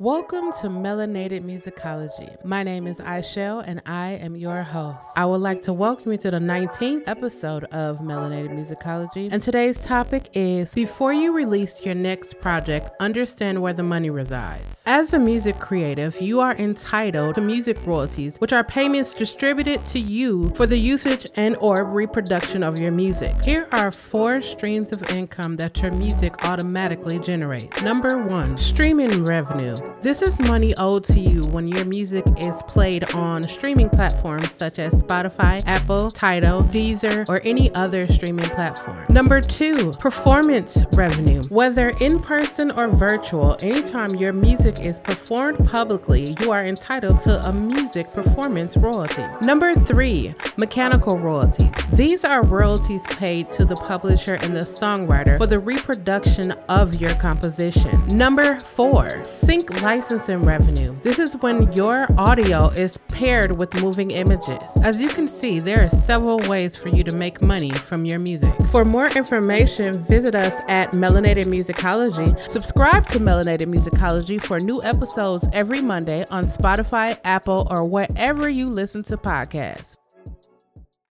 Welcome to Melanated Musicology. My name is Aishel and I am your host. I would like to welcome you to the 19th episode of Melanated Musicology. And today's topic is Before you release your next project, understand where the money resides. As a music creative, you are entitled to music royalties, which are payments distributed to you for the usage and or reproduction of your music. Here are four streams of income that your music automatically generates. Number 1, streaming revenue. This is money owed to you when your music is played on streaming platforms such as Spotify, Apple, Tidal, Deezer, or any other streaming platform. Number two, performance revenue. Whether in person or virtual, anytime your music is performed publicly, you are entitled to a music performance royalty. Number three, mechanical royalties. These are royalties paid to the publisher and the songwriter for the reproduction of your composition. Number four, sync licensing revenue. This is when your audio is paired with moving images. As you can see, there are several ways for you to make money from your music. For more information, visit us at Melanated Musicology. Subscribe to Melanated Musicology for new episodes every Monday on Spotify, Apple, or wherever you listen to podcasts.